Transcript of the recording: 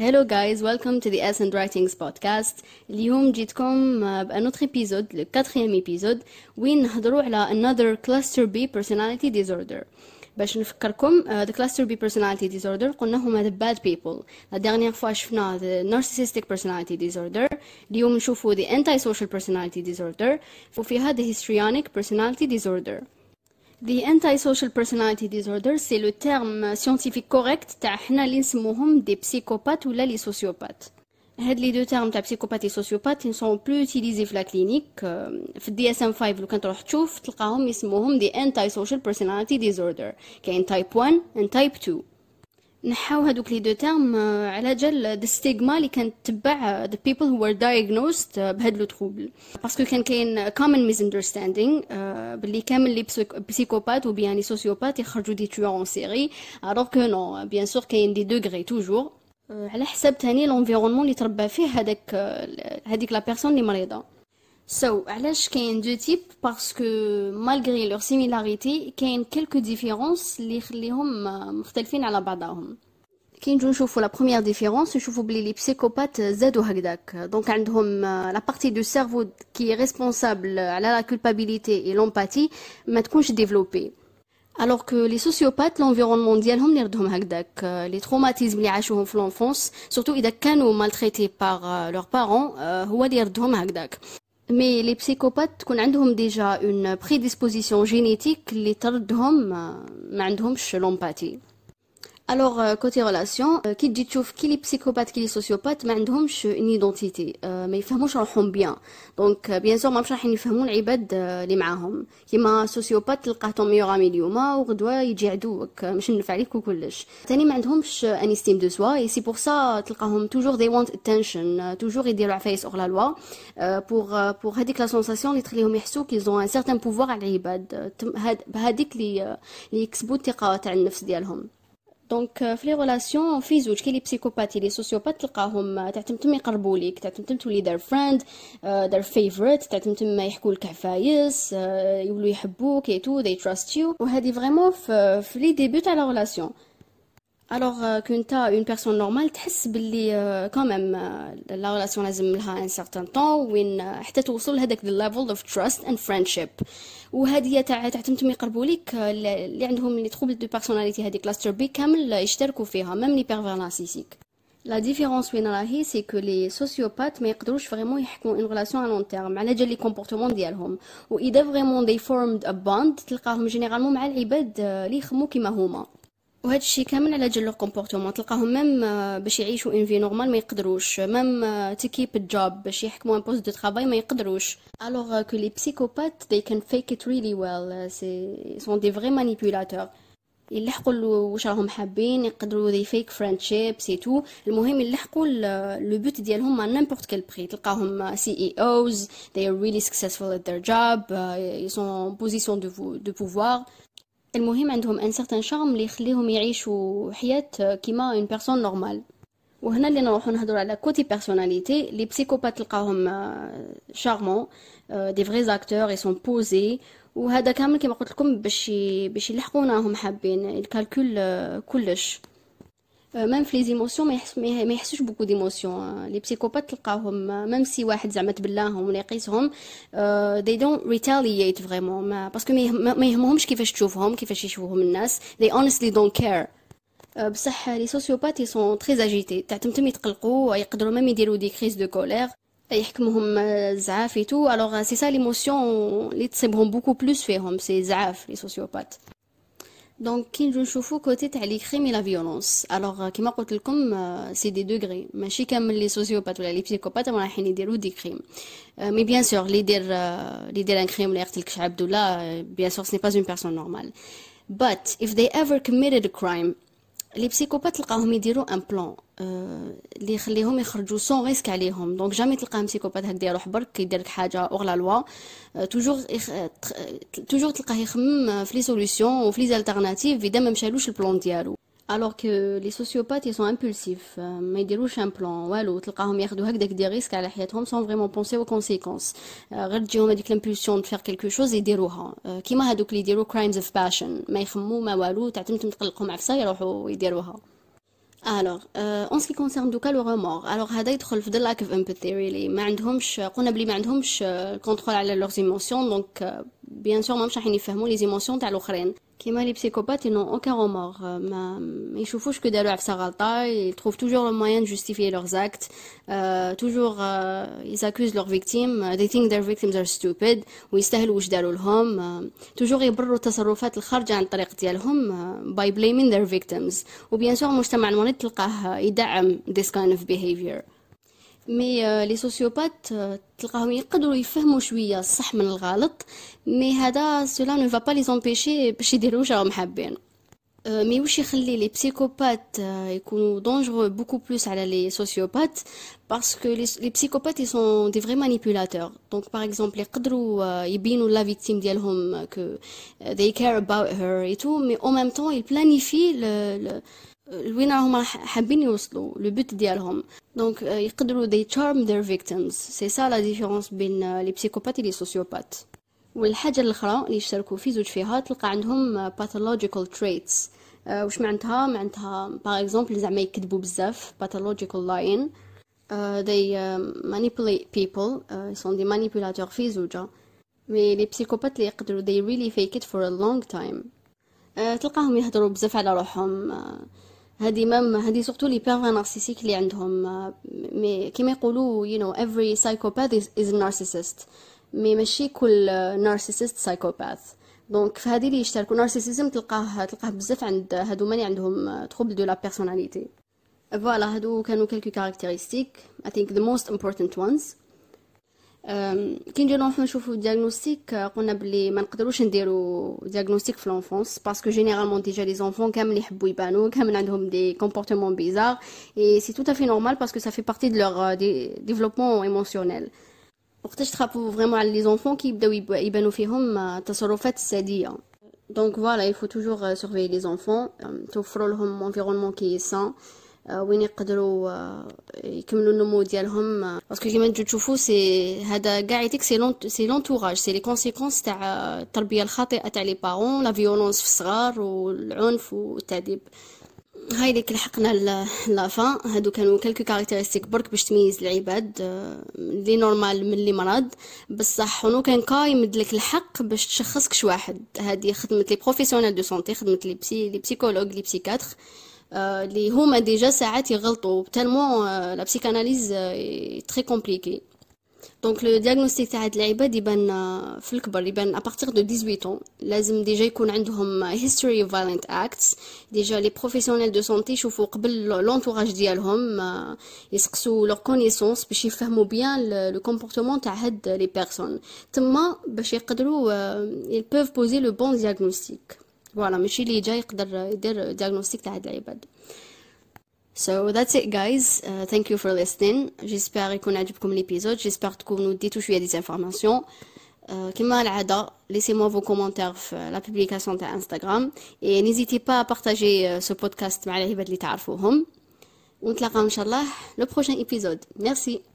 Hello guys, welcome to the Essence Writings podcast. اليوم جيتكم بأنوتر ايبيزود الكاتريام ايبيزود وين نهضروا على another cluster B personality disorder. باش نفكركم uh, the cluster B personality disorder قلنا هما the bad people. La dernière fois شفنا the narcissistic personality disorder. اليوم نشوفوا the antisocial personality disorder. وفيها the histrionic personality disorder. The antisocial personality disorder c'est le terme scientifique correct. تاع حنا اللي نسموهم دي psychopathes ولا لي sociopathes. هاد les deux termes تاع psychopathe et sociopathe ils sont plus utilisés في la clinique في ال DSM 5 لو كان تروح تشوف تلقاهم يسموهم des antisocial personality disorder كاين type 1 and type 2 نحاو هادوك les deux termes على جال the stigma اللي كانت تبع the people who were diagnosed بهاد le trouble parce que كان كاين common misunderstanding باللي كامل les psychopathes ou bien les sociopathes يخرجوا des tueurs en série alors que non bien sûr كاين des degrés toujours. على حساب تاني l'environnement اللي تربى فيه هذاك هذيك la personne اللي مريضة. So, علاش كاين deux types parce que malgré leurs similarités كاين quelques différences اللي يخليهم مختلفين على بعضهم كي نجو نشوفو la première différence نشوفو بلي les psychopathes زادو هكذاك donc عندهم la partie du cerveau qui est responsable على la culpabilité et l'empathie ما تكونش développée alors que les sociopathes l'environnement ديالهم اللي ردهم هكذاك les traumatismes اللي عاشوهم في l'enfance surtout اذا كانوا maltraités par leurs parents هو اللي يردهم هكذاك mais les psychopathes تكون عندهم déjà une prédisposition génétique اللي تردهم ما عندهمش l'empathie alors côté relations كي تجي تشوف كي les psychopathes كي les sociopathes ما عندهمش une identité ما يفهموش روحهم bien donc bien sûr ما مش راح يفهمون العباد اللي معاهم كيما sociopathe تلقاه ton meilleur ami اليوم وغدوه يجي عدوك مش نفع عليك وكلش ثاني ما عندهمش une estime de soi et c'est pour ça تلقاهم toujours they want attention toujours يديروا عفايس hors la loi pour pour هذيك la sensation اللي تخليهم يحسوا qu'ils ont un certain pouvoir على العباد بهذيك اللي اللي يكسبوا الثقه تاع النفس ديالهم donc في les relations في زوج كاين les psychopathes et les sociopathes تلقاهم تعتم تم يقربوا ليك. تعتم تم تولي their friend their favourite تعتم تم يحكوا لك عفايس يولوا يحبوك et tout they trust you. وهذه vraiment في, les débuts تاع la relation alors كنت une personne normale تحس باللي quand même la relation لازم لها un certain temps وين حتى توصل لهداك level of trust and friendship وهذه تاع تعتمتم يقربوا لك اللي عندهم les troubles de personnalité هذه cluster B كامل يشتركوا فيها même les pervers narcissiques la différence وين راهي c'est que les sociopathes ما يقدروش vraiment يحكموا une relation à long terme على جال لي comportement ديالهم واذا vraiment they formed a bond تلقاهم généralement مع العباد اللي يخمو كيما هما وهذا الشيء كامل على جال le comportement تلقاهم même باش يعيشوا une vie normale ما يقدروش. même to keep a job باش يحكموا un poste de travail ما يقدروش. alors que les psychopathes they can fake it really well. ce sont des vrais manipulateurs يلحقوا واش راهم حابين يقدروا they fake friendship c'est tout المهم يلحقوا le but ديالهم مع n'importe quel prix تلقاهم CEOs they are really successful at their job. Ils sont en position de المهم عندهم un certain charme اللي يخليهم يعيشوا حياة كيما une personne normale وهنا اللي نروحو نهضروا على côté personnalité les psychopathes تلقاهم charmants des vrais acteurs ils sont posés وهذا كامل كما قلت لكم باش باش يلحقوا وين راهم حابين ils calculent كلش. même في les émotions ما يحس ما يحسوش beaucoup d'émotions les psychopathes تلقاهم même si واحد زعما تبلاهم ولا يقيسهم they don't retaliate vraiment parce que ما يهمهمش كيفاش تشوفهم كيفاش يشوفهم الناس. They honestly don't care. بصح les sociopathes sont très agités تعتمتم يتقلقوا يقدروا même يديروا des crises de colère يحكمهم زعاف tout alors c'est ça l'émotion اللي تصيبهم beaucoup plus فيهم. c'est زعاف les sociopathes donc كي نجو نشوفو côté تاع les crimes la violence alors كيما قلت لكم c'est des degrés ماشي كامل les sociopathes ولا les psychopathes رايحين يديروا des crimes mais bien sûr لي يدير لي يدير un crime ولا يقتل شعب ولا bien sûr ce n'est pas une personne normale but if they ever committed a crime les psychopathes تلقاهم يديروا un plan اللي يخليهم يخرجوا sans risque عليهم. donc jamais تلقاهم psychopathe هكذا يروح برك يدير لك حاجة hors la loi toujours toujours تلقاه يخمم في les solutions وفي les alternatives إذا ما مشالوش ال plan ديالو. alors que les sociopathes ils sont impulsifs ما يديروش un plan والو تلقاهم ياخذوا هكذاك des risques على حياتهم sans vraiment penser aux conséquences غير تجيهم هذيك l'impulsion faire quelque chose يديروها. كيما هذوك اللي يديروا crimes of passion ما يخمو ما والو تعتمتم تقلقهم عفسة يروحوا يديروها. alors en ce qui concerne donc le remords alors هذا يدخل في the lack of empathy really ما عندهمش قلنا بلي ما عندهمش contrôle على leurs émotions donc bien sûr ما مش راح يفهموا les émotions تاع الاخرين كيما les psychopathes ils n'ont aucun remords ما يشوفوش que دارو عفسه غلطه ils trouvent toujours le moyen justifier leurs actes toujours ils accusent leurs victimes they think their victims are stupid ويستاهلو واش داروا لهم toujours يبرروا التصرفات الخارجه عن الطريق ديالهم by blaming their victims و bien sûr المجتمع المغربي تلقاه يدعم this kind of behavior mais les sociopathes تلقاهم يقدروا يفهموا شوية الصح من الغلط mais هذا cela ne va pas les empêcher باش يديروا واش راهم حابين mais واش يخلي les psychopathes يكونوا dangereux beaucoup plus على les sociopathes parce que les psychopathes ils sont des vrais manipulateurs donc par exemple يقدروا يبينوا la victime ديالهم que they care about her et tout mais en même temps ils planifient le, le لوين راهم حابين يوصلوا le but ديالهم. donc يقدروا they charm their victims. c'est ça la différence بين les psychopathes les sociopathes والحاجة الأخرى اللي يشتركوا في زوج فيها تلقى عندهم pathological traits. واش معناتها؟ معناتها par exemple زعما يكذبوا بزاف pathological lying. uh, they uh, manipulate people. manipulateurs في زوج. mais les psychopathes اللي يقدروا they really fake it for a long time. تلقاهم يهضروا بزاف على روحهم. هذه même هذه surtout les pervers narcissiques اللي عندهم. mais كيما يقولوا you know every psychopath is, is mais ماشي كل narcissist psychopath donc هذه اللي يشتركوا. narcissisme تلقاه تلقاه بزاف عند هادو من عندهم trouble de la personnalité voilà هادو كانوا quelques caractéristiques I think the most important ones. كي نجي نروحو نشوفو diagnostic قلنا بلي ما نقدروش نديرو diagnostic في l'enfance parce que généralement déjà les enfants كامل يحبوا يبانو كامل عندهم des comportements bizarres et c'est tout à fait normal parce que ça fait partie de leur développement émotionnel وقتاش تخافوا vraiment على les enfants كي يبداو يبانو فيهم تصرفات ساديه donc voilà il faut toujours surveiller les enfants توفروا لهم انفيرونمون كي سان وين يقدروا يكملوا النمو ديالهم. باسكو كيما نجو تشوفوا سي هذا كاع يتيك سي سي لونتوراج سي لي كونسيكونس تاع التربية الخاطئة تاع لي بارون لا فيولونس في الصغار والعنف والتعذيب. هاي ليك لحقنا لافان هادو كانوا كالكو كاركتيرستيك برك باش تميز العباد لي نورمال من لي مرض. بصح هونو كان كا يمدلك الحق باش تشخص كش واحد. هادي خدمه لي بروفيسيونيل دو سونتي خدمه لي بسي لي بسيكولوج لي بسيكاتر اللي هما déjà ساعات يغلطوا tellement la psychanalyse très compliquée donc le diagnostic تاع هاد العباد يبان في الكبر يبان à partir de 18 لازم déjà يكون عندهم history of violent acts déjà les professionnels de santé يشوفوا قبل l'entourage ديالهم يسقسوا leurs connaissances باش يفهموا bien le comportement تاع هاد les personnes تما باش يقدروا ils peuvent poser le bon diagnostic. voilà ماشي اللي جاي يقدر يدير diagnostic تاع هاد العباد So that's it guys. Uh, thank you for listening. J'espère يكون عجبكم l'épizode. J'espère تكونوا ديتو شوية des informations. Uh, كما العادة laissez-moi vos commentaires في la publication تاع انستغرام et n'hésitez pas à partager ce podcast مع العباد اللي تعرفوهم ونتلاقاو ان شاء الله le prochain épisode. Merci.